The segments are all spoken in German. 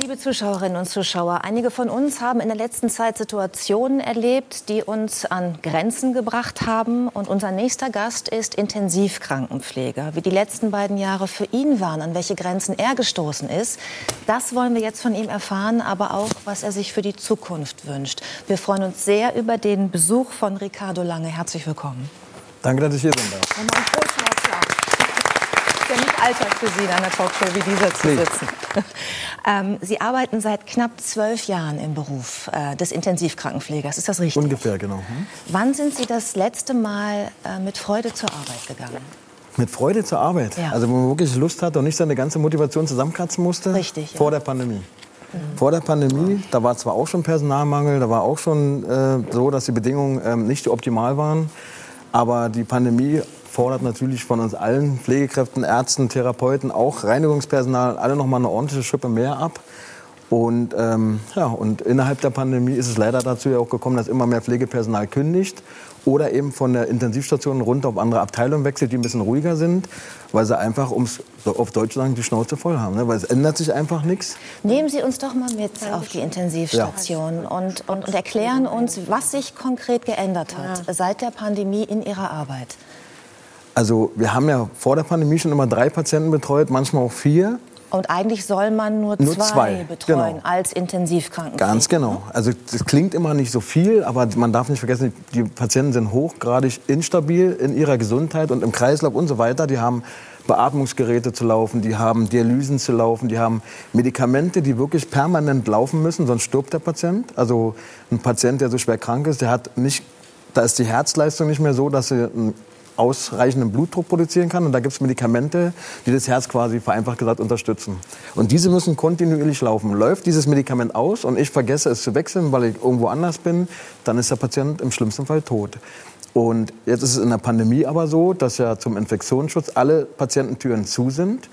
liebe Zuschauerinnen und Zuschauer, einige von uns haben in der letzten Zeit Situationen erlebt, die uns an Grenzen gebracht haben. Und unser nächster Gast ist Intensivkrankenpfleger. Wie die letzten beiden Jahre für ihn waren, an welche Grenzen er gestoßen ist, das wollen wir jetzt von ihm erfahren, aber auch, was er sich für die Zukunft wünscht. Wir freuen uns sehr über den Besuch von Ricardo Lange. Herzlich willkommen. Danke, dass ich hier nicht Alltag für Sie, in einer Talkshow wie dieser zu sitzen. ähm, Sie arbeiten seit knapp zwölf Jahren im Beruf äh, des Intensivkrankenpflegers. Ist das richtig? Ungefähr, genau. Hm? Wann sind Sie das letzte Mal äh, mit Freude zur Arbeit gegangen? Mit Freude zur Arbeit? Ja. Also, wo man wirklich Lust hat und nicht seine ganze Motivation zusammenkratzen musste? Richtig. Vor ja. der Pandemie. Mhm. Vor der Pandemie, da war zwar auch schon Personalmangel, da war auch schon äh, so, dass die Bedingungen ähm, nicht optimal waren. Aber die Pandemie fordert natürlich von uns allen, Pflegekräften, Ärzten, Therapeuten, auch Reinigungspersonal, alle noch mal eine ordentliche Schippe mehr ab. Und, ähm, ja, und innerhalb der Pandemie ist es leider dazu ja auch gekommen, dass immer mehr Pflegepersonal kündigt oder eben von der Intensivstation runter auf andere Abteilungen wechselt, die ein bisschen ruhiger sind, weil sie einfach, um es auf Deutsch sagen, die Schnauze voll haben. Ne? Weil es ändert sich einfach nichts. Nehmen Sie uns doch mal mit auf die Intensivstation ja. und, und, und, erklären uns, was sich konkret geändert hat ja. seit der Pandemie in Ihrer Arbeit. Also wir haben ja vor der Pandemie schon immer drei Patienten betreut, manchmal auch vier. Und eigentlich soll man nur, nur zwei, zwei, betreuen genau. als Intensivkrankenpfleger. Ganz genau. Also das klingt immer nicht so viel, aber man darf nicht vergessen, die Patienten sind hochgradig instabil in ihrer Gesundheit und im Kreislauf und so weiter. Die haben Beatmungsgeräte zu laufen, die haben Dialysen zu laufen, die haben Medikamente, die wirklich permanent laufen müssen, sonst stirbt der Patient. Also ein Patient, der so schwer krank ist, der hat nicht, da ist die Herzleistung nicht mehr so, dass sie ausreichenden Blutdruck produzieren kann. Und da gibt es Medikamente, die das Herz quasi vereinfacht gesagt unterstützen. Und diese müssen kontinuierlich laufen. Läuft dieses Medikament aus und ich vergesse es zu wechseln, weil ich irgendwo anders bin, dann ist der Patient im schlimmsten Fall tot. Und jetzt ist es in der Pandemie aber so, dass ja zum Infektionsschutz alle Patiententüren zu sind.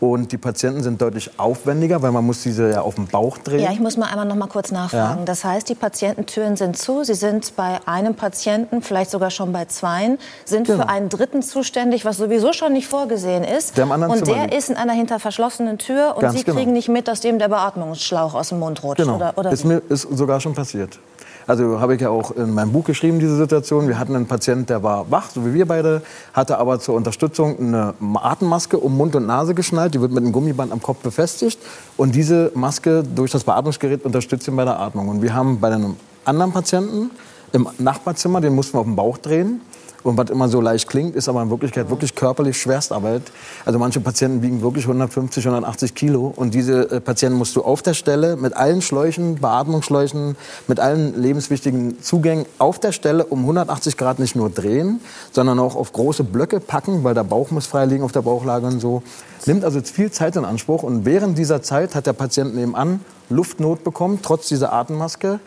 Und die Patienten sind deutlich aufwendiger, weil man muss diese ja auf dem Bauch drehen. Ja, ich muss mal einmal noch mal kurz nachfragen. Ja. Das heißt, die Patiententüren sind zu. Sie sind bei einem Patienten, vielleicht sogar schon bei zweien, sind genau. für einen Dritten zuständig, was sowieso schon nicht vorgesehen ist. Der und Zimmer der ist in einer hinter verschlossenen Tür und Ganz Sie genau. kriegen nicht mit, dass dem der Beatmungsschlauch aus dem Mund rutscht. Genau. Oder, oder ist mir ist sogar schon passiert. Also habe ich ja auch in meinem Buch geschrieben, diese Situation. Wir hatten einen Patienten, der war wach, so wie wir beide, hatte aber zur Unterstützung eine Atemmaske um Mund und Nase geschnallt. Die wird mit einem Gummiband am Kopf befestigt. Und diese Maske durch das Beatmungsgerät unterstützt ihn bei der Atmung. Und wir haben bei einem anderen Patienten im Nachbarzimmer, den mussten wir auf den Bauch drehen. Und was immer so leicht klingt, ist aber in Wirklichkeit wirklich körperlich Schwerstarbeit. Also manche Patienten wiegen wirklich 150, 180 Kilo. Und diese äh, Patienten musst du auf der Stelle mit allen Schläuchen, Beatmungsschläuchen, mit allen lebenswichtigen Zugängen auf der Stelle um 180 Grad nicht nur drehen, sondern auch auf große Blöcke packen, weil der Bauch muss frei liegen auf der Bauchlage und so. Nimmt also viel Zeit in Anspruch. Und während dieser Zeit hat der Patient nebenan Luftnot bekommen, trotz dieser Atemmaske.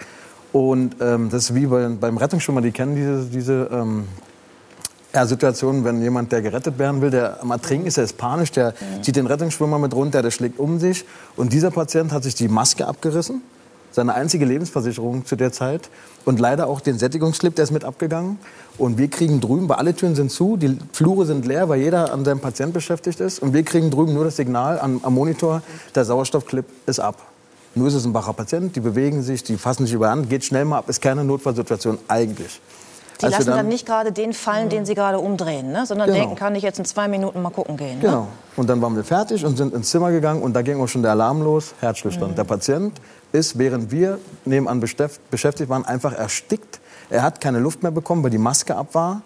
Und ähm, das ist wie bei, beim Rettungsschwimmer, die kennen diese, diese ähm, ja, Situationen, wenn jemand, der gerettet werden will, der am Ertrinken ist, der ist panisch, der mhm. zieht den Rettungsschwimmer mit runter, der schlägt um sich. Und dieser Patient hat sich die Maske abgerissen, seine einzige Lebensversicherung zu der Zeit. Und leider auch den Sättigungsslip, der ist mit abgegangen. Und wir kriegen drüben, weil alle Türen sind zu, die Flure sind leer, weil jeder an seinem Patient beschäftigt ist. Und wir kriegen drüben nur das Signal am, am Monitor, der Sauerstoffclip ist ab. Nur ist es ein wacher Patient, die bewegen sich, die fassen sich über geht schnell mal ab, ist keine Notfallsituation eigentlich. Die lassen dann, dann, nicht gerade den fallen, den sie gerade umdrehen, ne? sondern genau. denken, kann ich jetzt in zwei Minuten mal gucken gehen. Ne? Genau. Und dann waren wir fertig und sind ins Zimmer gegangen und da ging auch schon der Alarm los, Herzstillstand. Mhm. Der Patient ist, während wir nebenan beschäftigt waren, einfach erstickt. Er hat keine Luft mehr bekommen, weil die Maske ab war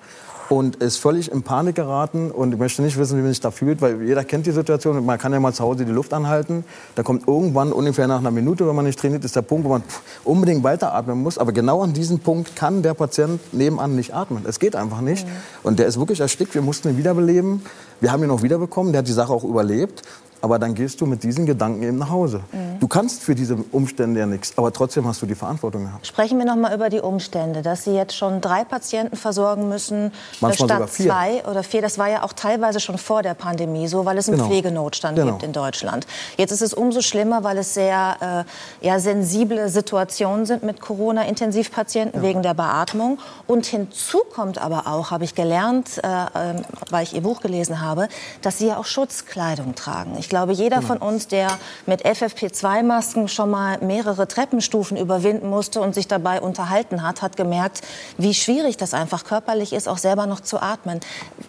und ist völlig in Panik geraten und ich möchte nicht wissen, wie man sich da fühlt, weil jeder kennt die Situation. Man kann ja mal zu Hause die Luft anhalten. Da kommt irgendwann ungefähr nach einer Minute, wenn man nicht trainiert, ist der Punkt, wo man unbedingt weiteratmen muss. Aber genau an diesem Punkt kann der Patient nebenan nicht atmen. Es geht einfach nicht. Mhm. Und der ist wirklich erstickt. Wir mussten ihn wiederbeleben. Wir haben ihn auch wiederbekommen. Der hat die Sache auch überlebt. Aber dann gehst du mit diesen Gedanken eben nach Hause. Mhm. Du kannst für diese Umstände ja nichts, aber trotzdem hast du die Verantwortung gehabt. Sprechen wir noch mal über die Umstände, dass Sie jetzt schon drei Patienten versorgen müssen Manchmal statt zwei oder vier. Das war ja auch teilweise schon vor der Pandemie so, weil es einen genau. Pflegenotstand genau. gibt in Deutschland. Jetzt ist es umso schlimmer, weil es sehr äh, ja, sensible Situationen sind mit Corona-Intensivpatienten ja. wegen der Beatmung. Und hinzu kommt aber auch, habe ich gelernt, äh, äh, weil ich Ihr Buch gelesen habe, dass Sie ja auch Schutzkleidung tragen. Ich glaube, jeder genau. von uns, der mit FFP2 FFP3-Masken schon mal mehrere Treppenstufen überwinden musste und sich dabei unterhalten hat, hat gemerkt, wie schwierig das einfach körperlich ist, auch selber noch zu atmen.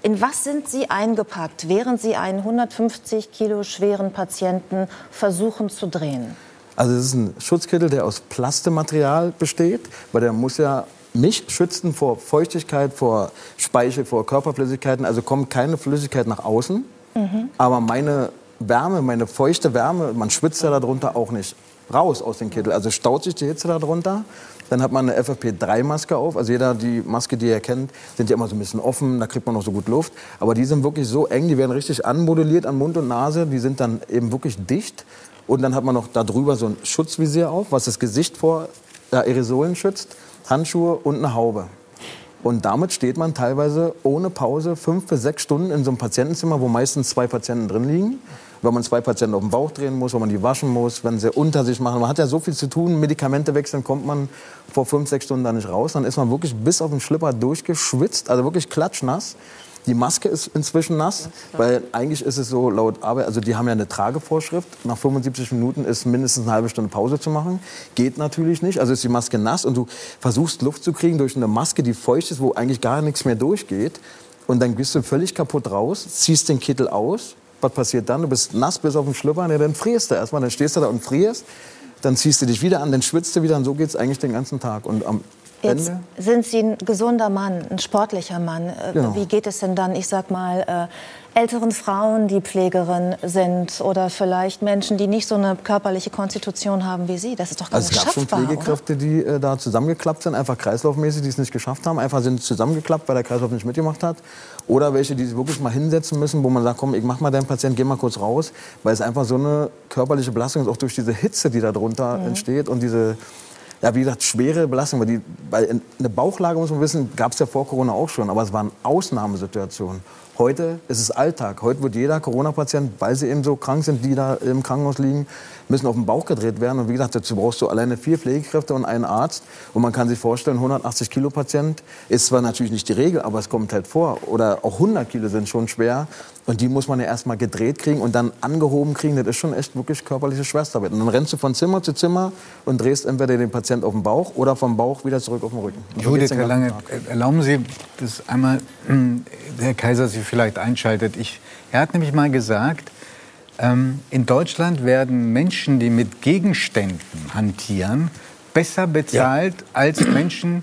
In was sind Sie eingepackt, während Sie einen 150 Kilo schweren Patienten versuchen zu drehen? Also es ist ein Schutzkittel, der aus Plastematerial besteht, weil der muss ja mich schützen vor Feuchtigkeit, vor Speichel, vor Körperflüssigkeiten. Also kommt keine Flüssigkeit nach außen. Mhm. Aber meine Wärme, meine feuchte Wärme, man schwitzt ja darunter auch nicht raus aus dem Kittel. Also staut sich die Hitze darunter. Dann hat man eine FFP3-Maske auf. Also jeder, die Maske, die ihr kennt, sind ja immer so ein bisschen offen, da kriegt man noch so gut Luft. Aber die sind wirklich so eng, die werden richtig anmoduliert an Mund und Nase. Die sind dann eben wirklich dicht. Und dann hat man noch darüber so ein Schutzvisier auf, was das Gesicht vor Aerosolen schützt, Handschuhe und eine Haube. Und damit steht man teilweise ohne Pause fünf bis sechs Stunden in so einem Patientenzimmer, wo meistens zwei Patienten drin liegen. Wenn man zwei Patienten auf den Bauch drehen muss, wenn man die waschen muss, wenn sie unter sich machen. Man hat ja so viel zu tun, Medikamente wechseln, kommt man vor fünf, sechs Stunden da nicht raus. Dann ist man wirklich bis auf den Schlipper durchgeschwitzt, also wirklich klatschnass. Die Maske ist inzwischen nass, weil eigentlich ist es so laut Arbeit, also die haben ja eine Tragevorschrift. Nach 75 Minuten ist mindestens eine halbe Stunde Pause zu machen. Geht natürlich nicht. Also ist die Maske nass und du versuchst Luft zu kriegen durch eine Maske, die feucht ist, wo eigentlich gar nichts mehr durchgeht. Und dann bist du völlig kaputt raus, ziehst den Kittel aus. Was passiert dann? Du bist nass bis auf den Schlüpper, ja, dann frierst du erstmal. Dann stehst du da und frierst. Dann ziehst du dich wieder an, dann schwitzt du wieder und so geht es eigentlich den ganzen Tag. Und am Jetzt Ende. sind Sie ein gesunder Mann, ein sportlicher Mann. Genau. Wie geht es denn dann, ich sag mal, äh, älteren Frauen, die Pflegerin sind oder vielleicht Menschen, die nicht so eine körperliche Konstitution haben wie Sie? Das ist doch gar also nicht schaffbar, Es gab schon Pflegekräfte, oder? die äh, da zusammengeklappt sind, einfach kreislaufmäßig, die es nicht geschafft haben. Einfach sind zusammengeklappt, weil der Kreislauf nicht mitgemacht hat. Oder welche, die sich wirklich mal hinsetzen müssen, wo man sagt, komm, ich mach mal deinen Patienten, geh mal kurz raus. Weil es einfach so eine körperliche Belastung ist, auch durch diese Hitze, die da drunter mhm. entsteht und diese ja, wie gesagt, schwere Belastung. Weil, die, weil eine Bauchlage, muss man wissen, gab es ja vor Corona auch schon. Aber es waren Ausnahmesituationen. Heute ist es Alltag. Heute wird jeder Corona-Patient, weil sie eben so krank sind, die da im Krankenhaus liegen, müssen auf den Bauch gedreht werden. Und wie gesagt, dazu brauchst du alleine vier Pflegekräfte und einen Arzt. Und man kann sich vorstellen, 180 Kilo Patient ist zwar natürlich nicht die Regel, aber es kommt halt vor. Oder auch 100 Kilo sind schon schwer. Und die muss man ja erstmal gedreht kriegen und dann angehoben kriegen. Das ist schon echt wirklich körperliche Schwerstarbeit. Und dann rennst du von Zimmer zu Zimmer und drehst entweder den Patient auf den Bauch oder vom Bauch wieder zurück auf den Rücken. Judith, Herr Lange, erlauben Sie, dass einmal Herr Kaiser Sie vielleicht einschaltet. Ich, er hat nämlich mal gesagt, ähm, in Deutschland werden Menschen, die mit Gegenständen hantieren, besser bezahlt ja. als Menschen,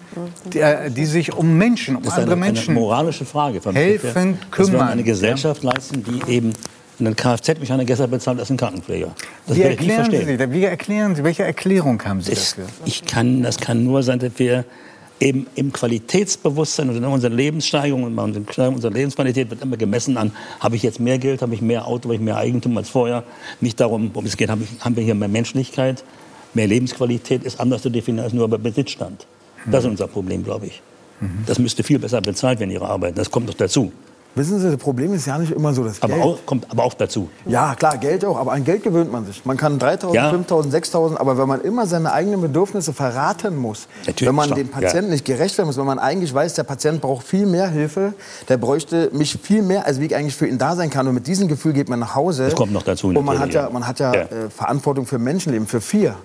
die, äh, die, sich um Menschen, um andere eine, Menschen eine moralische Frage helfend kümmern. Das eine Gesellschaft leisten, die eben einen Kfz-Mechaniker besser bezahlt als einen Krankenpfleger. Das wie erklären Sie, wie erklären Sie, welche Erklärung haben Sie das, dafür? Ich kann, das kann nur sein, dass wir eben im Qualitätsbewusstsein und in unserer Lebenssteigerung und unserer Lebensqualität wird immer gemessen an, habe ich jetzt mehr Geld, habe ich mehr Auto, habe ich mehr Eigentum als vorher. Nicht darum, worum es geht, habe ich, haben wir hier mehr Menschlichkeit, mehr Lebensqualität, ist anders zu definieren als nur bei Besitzstand. Das ist unser Problem, glaube ich. Das müsste viel besser bezahlt werden, Ihre Arbeit. Das kommt doch dazu. Wissen Sie, das Problem ist ja nicht immer so das aber Geld. Auch, kommt aber auch dazu. Ja, klar, Geld auch. Aber an Geld gewöhnt man sich. Man kann 3.000, ja. 5.000, 6.000. Aber wenn man immer seine eigenen Bedürfnisse verraten muss, Natürlich, wenn man dem Patienten ja. nicht gerecht werden muss, wenn man eigentlich weiß, der Patient braucht viel mehr Hilfe, der bräuchte mich viel mehr, als wie ich eigentlich für ihn da sein kann. Und mit diesem Gefühl geht man nach Hause. Das kommt noch dazu. Und man hat ja, man hat ja, ja. Äh, Verantwortung für Menschenleben, für vier.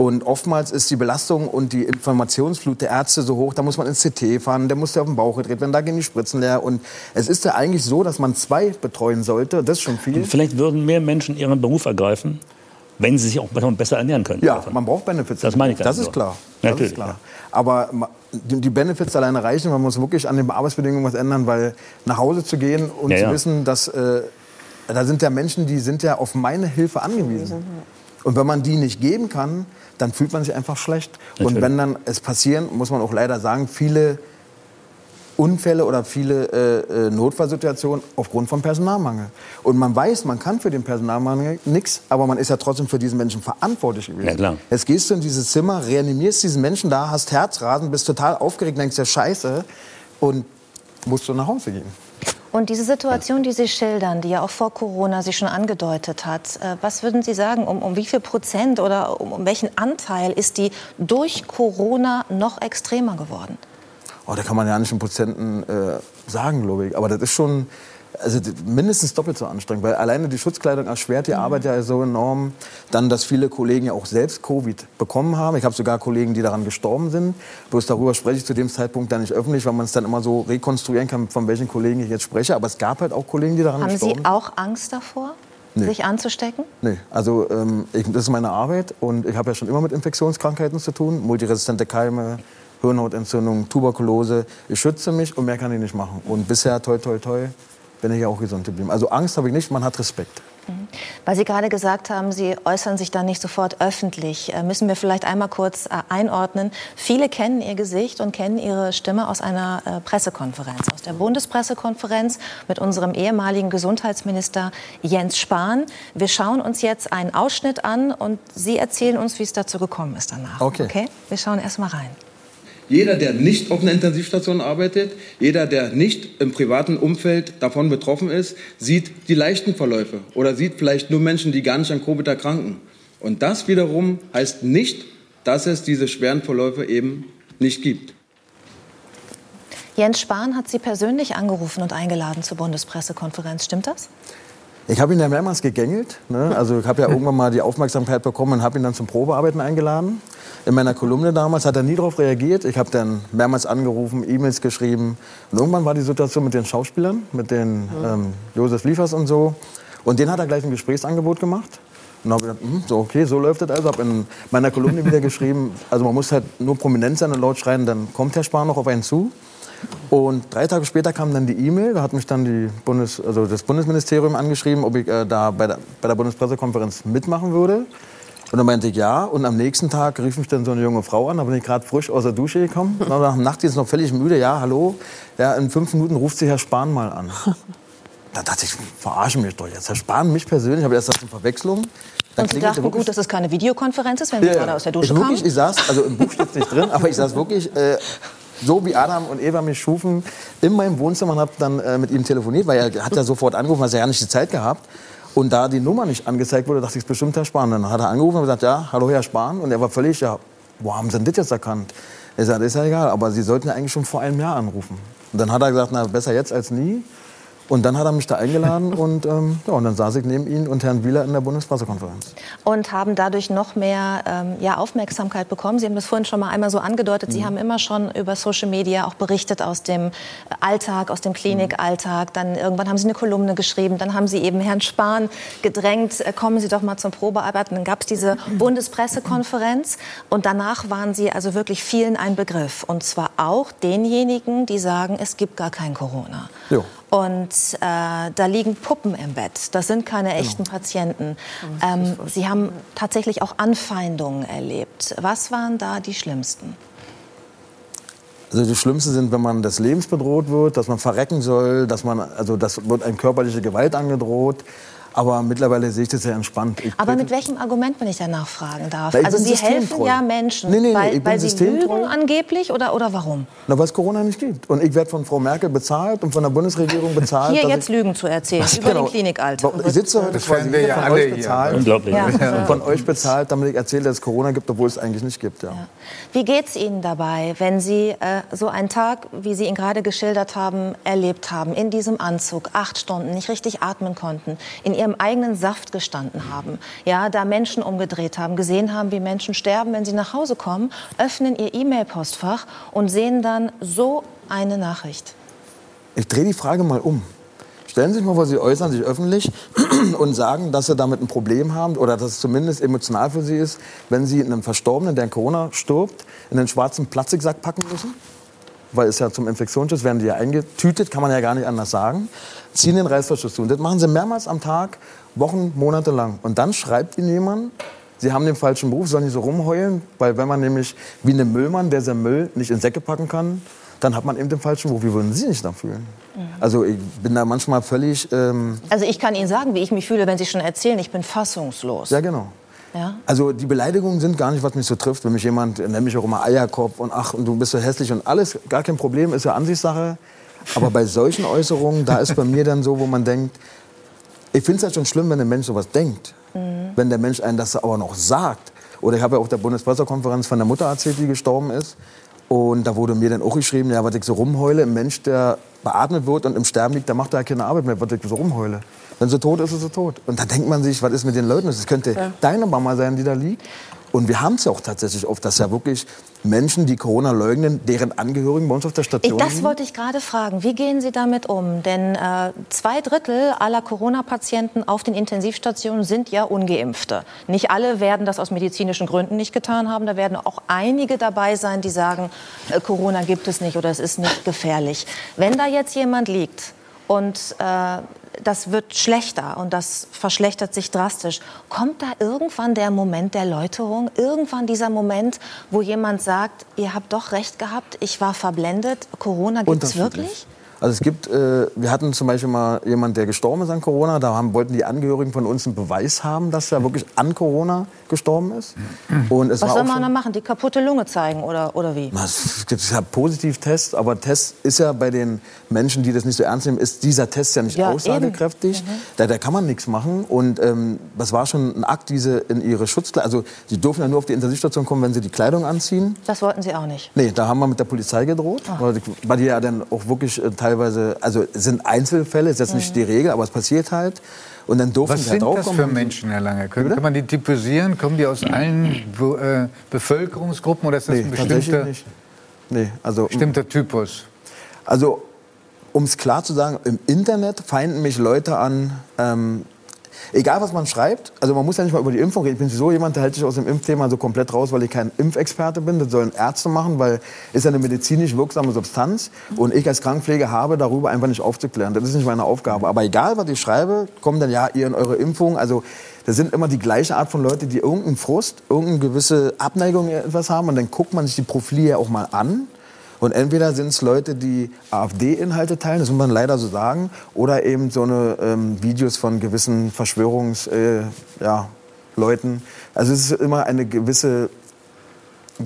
Und oftmals ist die Belastung und die Informationsflut der Ärzte so hoch, da muss man ins CT fahren, der muss ja auf den Bauch gedreht werden, da gehen die Spritzen leer. Und es ist ja eigentlich so, dass man zwei betreuen sollte, das ist schon viel. Und vielleicht würden mehr Menschen ihren Beruf ergreifen, wenn sie sich auch besser ernähren können. Ja, man braucht Benefits. Das meine ich Das ist klar. Das Natürlich. Ist klar. Aber die Benefits alleine reichen, man muss wirklich an den Arbeitsbedingungen was ändern, weil nach Hause zu gehen und ja, zu ja. wissen, dass äh, da sind ja Menschen, die sind ja auf meine Hilfe angewiesen. Und wenn man die nicht geben kann, dann fühlt man sich einfach schlecht. Natürlich. Und wenn dann es passieren, muss man auch leider sagen, viele Unfälle oder viele äh, äh, Notfallsituationen aufgrund von Personalmangel. Und man weiß, man kann für den Personalmangel nichts, aber man ist ja trotzdem für diesen Menschen verantwortlich gewesen. Ja, klar. Jetzt gehst du in dieses Zimmer, reanimierst diesen Menschen da, hast Herzrasen, bist total aufgeregt, denkst ja Scheiße und musst du nach Hause gehen. Und diese Situation, die Sie schildern, die ja auch vor Corona sich schon angedeutet hat, äh, was würden Sie sagen, um, um wie viel Prozent oder um, um welchen Anteil ist die durch Corona noch extremer geworden? Oh, da kann man ja nicht in Prozenten äh, sagen, glaube ich. Aber das ist schon, also mindestens doppelt so anstrengend, weil alleine die Schutzkleidung erschwert die mhm. Arbeit ja so enorm. Dann, dass viele Kollegen ja auch selbst Covid bekommen haben. Ich habe sogar Kollegen, die daran gestorben sind. Bloß darüber spreche ich zu dem Zeitpunkt dann nicht öffentlich, weil man es dann immer so rekonstruieren kann, von welchen Kollegen ich jetzt spreche. Aber es gab halt auch Kollegen, die daran haben gestorben sind. Haben Sie auch Angst davor? Nee. sich anzustecken? Nee, also ähm, ich, das ist meine Arbeit und ich habe ja schon immer mit Infektionskrankheiten zu tun, multiresistente Keime, Hirnhautentzündung, Tuberkulose. Ich schütze mich und mehr kann ich nicht machen. Und bisher, toi, toi, toi, bin ich ja auch gesund geblieben. Also Angst habe ich nicht, man hat Respekt. Mhm. Weil Sie gerade gesagt haben, Sie äußern sich da nicht sofort öffentlich, äh, müssen wir vielleicht einmal kurz äh, einordnen. Viele kennen Ihr Gesicht und kennen Ihre Stimme aus einer äh, Pressekonferenz, aus der Bundespressekonferenz mit unserem ehemaligen Gesundheitsminister Jens Spahn. Wir schauen uns jetzt einen Ausschnitt an und Sie erzählen uns, wie es dazu gekommen ist danach. Okay. okay? Wir schauen erst mal rein. Jeder, der nicht auf einer Intensivstation arbeitet, jeder, der nicht im privaten Umfeld davon betroffen ist, sieht die leichten Verläufe oder sieht vielleicht nur Menschen, die gar nicht an Covid erkranken. Und das wiederum heißt nicht, dass es diese schweren Verläufe eben nicht gibt. Jens Spahn hat Sie persönlich angerufen und eingeladen zur Bundespressekonferenz. Stimmt das? Ich habe ihn ja mehrmals gegängelt. Ne? Also ich habe ja irgendwann mal die Aufmerksamkeit bekommen und habe ihn dann zum Probearbeiten eingeladen. In meiner Kolumne damals hat er nie darauf reagiert. Ich habe dann mehrmals angerufen, E-Mails geschrieben. Und irgendwann war die Situation mit den Schauspielern, mit den ähm, Josef Liefers und so. Und den hat er gleich ein Gesprächsangebot gemacht. Und habe gedacht, hm, so okay, so läuft das also. Habe in meiner Kolumne wieder geschrieben, also man muss halt nur prominent sein und laut schreien, dann kommt Herr Spahn noch auf einen zu. Und drei Tage später kam dann die E-Mail, da hat mich dann die Bundes, also das Bundesministerium angeschrieben, ob ich äh, da bei der, bei der Bundespressekonferenz mitmachen würde. Und dann meinte ich ja. Und am nächsten Tag rief mich dann so eine junge Frau an. Da bin ich gerade frisch aus der Dusche gekommen. Und nach dem Nachtdienst noch völlig müde. Ja, hallo. Ja, in fünf Minuten ruft sich Herr Spahn mal an. Da dachte ich, verarschen mich doch jetzt. Herr Spahn, mich persönlich, habe erst das eine Verwechslung. Dann und Sie dachten gut, dass es keine Videokonferenz ist, wenn Sie ja, gerade aus der Dusche ich wirklich, Ich saß, also im Buch steht es nicht drin, aber ich saß wirklich äh, so wie Adam und Eva mich schufen, in meinem Wohnzimmer und habe dann äh, mit ihm telefoniert, weil er hat ja sofort angerufen, weil er ja nicht die Zeit gehabt. Und da die Nummer nicht angezeigt wurde, dachte ich, es ist bestimmt Herr Spahn. Dann hat er angerufen und gesagt, ja, hallo Herr Spahn. Und er war völlig, ja, wo haben Sie denn das jetzt erkannt? Er sagte, ist ja egal, aber Sie sollten ja eigentlich schon vor einem Jahr anrufen. Und dann hat er gesagt, na, besser jetzt als nie. Und dann hat er mich da eingeladen und, ähm, ja, und dann saß ich neben ihm und Herrn Wieler in der Bundespressekonferenz. Und haben dadurch noch mehr ähm, ja, Aufmerksamkeit bekommen. Sie haben das vorhin schon mal einmal so angedeutet. Mhm. Sie haben immer schon über Social Media auch berichtet aus dem Alltag, aus dem Klinikalltag. Dann irgendwann haben Sie eine Kolumne geschrieben. Dann haben Sie eben Herrn Spahn gedrängt, äh, kommen Sie doch mal zum Probearbeiten. Dann gab es diese Bundespressekonferenz. Und danach waren Sie also wirklich vielen ein Begriff. Und zwar auch denjenigen, die sagen, es gibt gar kein Corona. Jo. Und äh, da liegen Puppen im Bett. Das sind keine genau. echten Patienten. Ähm, Sie haben tatsächlich auch Anfeindungen erlebt. Was waren da die schlimmsten? Also die schlimmsten sind, wenn man des Lebens bedroht wird, dass man verrecken soll, dass man also das wird eine körperliche Gewalt angedroht. Aber mittlerweile sehe ich das sehr entspannt. Ich Aber mit welchem Argument, wenn ich danach fragen darf? Also Sie helfen ja Menschen, nee, nee, nee, weil, weil Sie lügen angeblich oder, oder warum? Na, weil es Corona nicht gibt. Und ich werde von Frau Merkel bezahlt und von der Bundesregierung bezahlt. Hier jetzt Lügen zu erzählen über genau. den Klinikalltag. Ich sitze heute quasi wir ja von euch bezahlt. Unglaublich. Ja. Von euch bezahlt, damit ich erzähle, dass es Corona gibt, obwohl es eigentlich nicht gibt. Ja. Ja. Wie geht es Ihnen dabei, wenn Sie äh, so einen Tag, wie Sie ihn gerade geschildert haben, erlebt haben, in diesem Anzug, acht Stunden, nicht richtig atmen konnten, in ihrem eigenen Saft gestanden haben, ja, da Menschen umgedreht haben, gesehen haben, wie Menschen sterben, wenn sie nach Hause kommen, öffnen ihr E-Mail-Postfach und sehen dann so eine Nachricht. Ich drehe die Frage mal um. Stellen Sie sich mal vor, Sie äußern sich öffentlich und sagen, dass Sie damit ein Problem haben oder dass es zumindest emotional für Sie ist, wenn Sie einen Verstorbenen, der an Corona stirbt, in einen schwarzen Plastiksack packen müssen weil es ja zum Infektionsschutz werden die ja eingetütet, kann man ja gar nicht anders sagen, ziehen den Reißverschluss zu. Und das machen sie mehrmals am Tag, Wochen, Monate lang. Und dann schreibt ihnen jemand, sie haben den falschen Beruf, sollen nicht so rumheulen, weil wenn man nämlich wie ein Müllmann, der sein Müll nicht in Säcke packen kann, dann hat man eben den falschen Beruf. Wie würden Sie sich da fühlen? Mhm. Also ich bin da manchmal völlig... Ähm also ich kann Ihnen sagen, wie ich mich fühle, wenn Sie schon erzählen, ich bin fassungslos. Ja, genau. Ja. Also die Beleidigungen sind gar nicht, was mich so trifft. Wenn mich jemand, nennt mich auch immer Eierkopf und ach, und du bist so hässlich und alles, gar kein Problem, ist ja Ansichtssache. Aber bei solchen Äußerungen, da ist bei mir dann so, wo man denkt, ich finde es halt schon schlimm, wenn ein Mensch sowas denkt. Mhm. Wenn der Mensch einen das aber noch sagt. Oder ich habe ja auch der Bundespressekonferenz von der Mutter erzählt, die gestorben ist. Und da wurde mir dann auch geschrieben, ja, was ich so rumheule, ein Mensch, der beatmet wird und im Sterben liegt, dann macht er ja keine Arbeit mehr, wird ich so rumheule. Wenn sie tot ist, ist sie tot. Und dann denkt man sich, was ist mit den Leuten? Es könnte ja. deine Mama sein, die da liegt. Und wir haben es ja auch tatsächlich oft, dass ja wirklich Menschen, die Corona leugnen, deren Angehörigen bei uns auf der Station sind. Das wollte ich gerade fragen. Wie gehen Sie damit um? Denn äh, zwei Drittel aller Corona-Patienten auf den Intensivstationen sind ja ungeimpfte. Nicht alle werden das aus medizinischen Gründen nicht getan haben. Da werden auch einige dabei sein, die sagen, äh, Corona gibt es nicht oder es ist nicht gefährlich. Wenn da jetzt jemand liegt und äh, das wird schlechter und das verschlechtert sich drastisch. Kommt da irgendwann der Moment der Läuterung? Irgendwann dieser Moment, wo jemand sagt, ihr habt doch recht gehabt, ich war verblendet, Corona gibt es wirklich? Also es gibt, äh, wir hatten zum Beispiel mal jemanden, der gestorben ist an Corona. Da haben, wollten die Angehörigen von uns einen Beweis haben, dass er wirklich an Corona gestorben ist. Und es Was soll man da machen? Die kaputte Lunge zeigen oder, oder wie? Es gibt ja Positivtests, aber Test ist ja bei den Menschen, die das nicht so ernst nehmen, ist dieser Test ja nicht ja, aussagekräftig. Mhm. Da, da, kann man nichts machen. Und ähm, das war schon ein Akt, diese in ihre Schutzkleidung, also sie dürfen ja nur auf die Intensivstation kommen, wenn sie die Kleidung anziehen. Das wollten sie auch nicht? Nee, da haben wir mit der Polizei gedroht, weil die ja dann auch wirklich äh, teilweise, also es sind Einzelfälle, ist jetzt nicht mhm. die Regel, aber es passiert halt. Und dann durften Was sind das für Menschen, Herr Lange? Können, kann man die typisieren? Kommen die aus allen äh, Bevölkerungsgruppen oder ist das nee, ein bestimmter, nee, also, bestimmter Typus? Also, um es klar zu sagen, im Internet feinden mich Leute an, ähm, egal was man schreibt, also man muss ja nicht mal über die Impfung reden. Ich bin so jemand, der hält sich aus dem Impfthema so komplett raus, weil ich kein Impfexperte bin. Das sollen Ärzte machen, weil ist eine medizinisch wirksame Substanz. Und ich als Krankenpfleger habe darüber einfach nicht aufzuklären. Das ist nicht meine Aufgabe. Aber egal, was ich schreibe, kommen dann ja ihr in eure Impfung. Also das sind immer die gleiche Art von Leute, die irgendeinen Frust, irgendeine gewisse Abneigung etwas haben. Und dann guckt man sich die Profile ja auch mal an. Und entweder sind es Leute, die AfD-Inhalte teilen, das muss man leider so sagen, oder eben so eine ähm, Videos von gewissen Verschwörungsleuten. Äh, ja, also es ist immer eine gewisse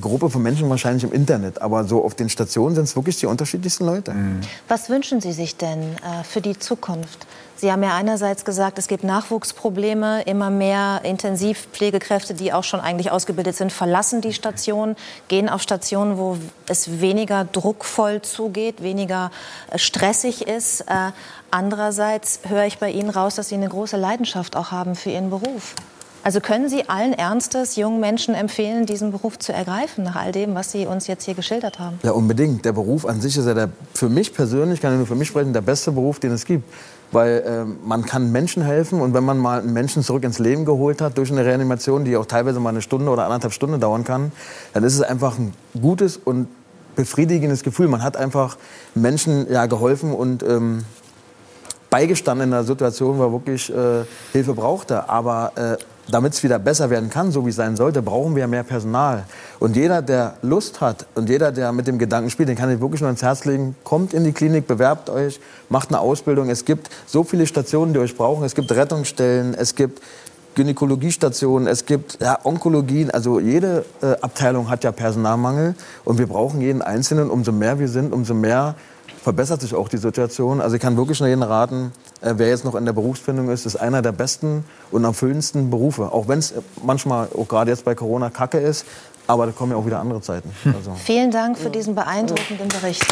Gruppe von Menschen wahrscheinlich im Internet, aber so auf den Stationen sind es wirklich die unterschiedlichsten Leute. Mhm. Was wünschen Sie sich denn äh, für die Zukunft? Sie haben ja einerseits gesagt, es gibt Nachwuchsprobleme, immer mehr Intensivpflegekräfte, die auch schon eigentlich ausgebildet sind, verlassen die Station, gehen auf Stationen, wo es weniger druckvoll zugeht, weniger äh, stressig ist. Äh, andererseits höre ich bei Ihnen raus, dass Sie eine große Leidenschaft auch haben für Ihren Beruf. Also können Sie allen Ernstes jungen Menschen empfehlen, diesen Beruf zu ergreifen, nach all dem, was Sie uns jetzt hier geschildert haben? Ja, unbedingt. Der Beruf an sich ist ja der, für mich persönlich, kann ich nur für mich sprechen, der beste Beruf, den es gibt. Weil äh, man kann Menschen helfen und wenn man mal einen Menschen zurück ins Leben geholt hat durch eine Reanimation, die auch teilweise mal eine Stunde oder anderthalb Stunden dauern kann, dann ist es einfach ein gutes und befriedigendes Gefühl. Man hat einfach Menschen ja, geholfen und ähm, beigestanden in einer Situation, wo er wirklich äh, Hilfe brauchte. Aber äh, damit es wieder besser werden kann, so wie es sein sollte, brauchen wir mehr Personal. Und jeder, der Lust hat und jeder, der mit dem Gedanken spielt, den kann ich wirklich nur ins Herz legen. Kommt in die Klinik, bewerbt euch, macht eine Ausbildung. Es gibt so viele Stationen, die euch brauchen. Es gibt Rettungsstellen, es gibt Gynäkologiestationen, es gibt ja, Onkologien. Also jede äh, Abteilung hat ja Personalmangel. Und wir brauchen jeden Einzelnen. Umso mehr wir sind, umso mehr verbessert sich auch die Situation. Also ich kann wirklich nur jeden raten, äh, wer jetzt noch in der Berufsfindung ist, ist einer der besten und erfüllendsten Berufe. Auch wenn es manchmal, auch gerade jetzt bei Corona, kacke ist. Aber da kommen ja auch wieder andere Zeiten. Also. Vielen Dank für diesen beeindruckenden Bericht.